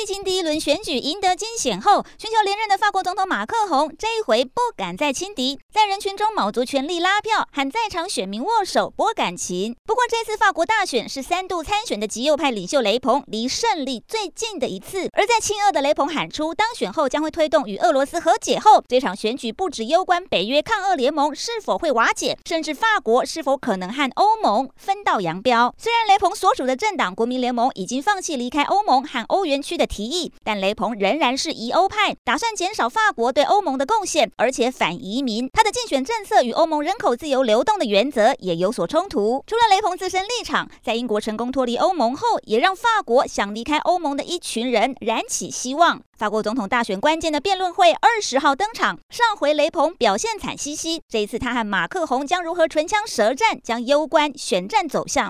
历经第一轮选举赢得惊险后，寻求连任的法国总统马克宏这一回不敢再轻敌，在人群中卯足全力拉票，喊在场选民握手拨感情。不过，这次法国大选是三度参选的极右派领袖雷朋离胜利最近的一次。而在亲俄的雷朋喊出当选后将会推动与俄罗斯和解后，这场选举不止攸关北约抗俄联盟是否会瓦解，甚至法国是否可能和欧盟分道扬镳。虽然雷朋所属的政党国民联盟已经放弃离开欧盟和欧元区的提议，但雷鹏仍然是疑欧派，打算减少法国对欧盟的贡献，而且反移民。他的竞选政策与欧盟人口自由流动的原则也有所冲突。除了雷鹏自身立场，在英国成功脱离欧盟后，也让法国想离开欧盟的一群人燃起希望。法国总统大选关键的辩论会二十号登场，上回雷鹏表现惨兮兮，这一次他和马克宏将如何唇枪舌战，将攸关选战走向。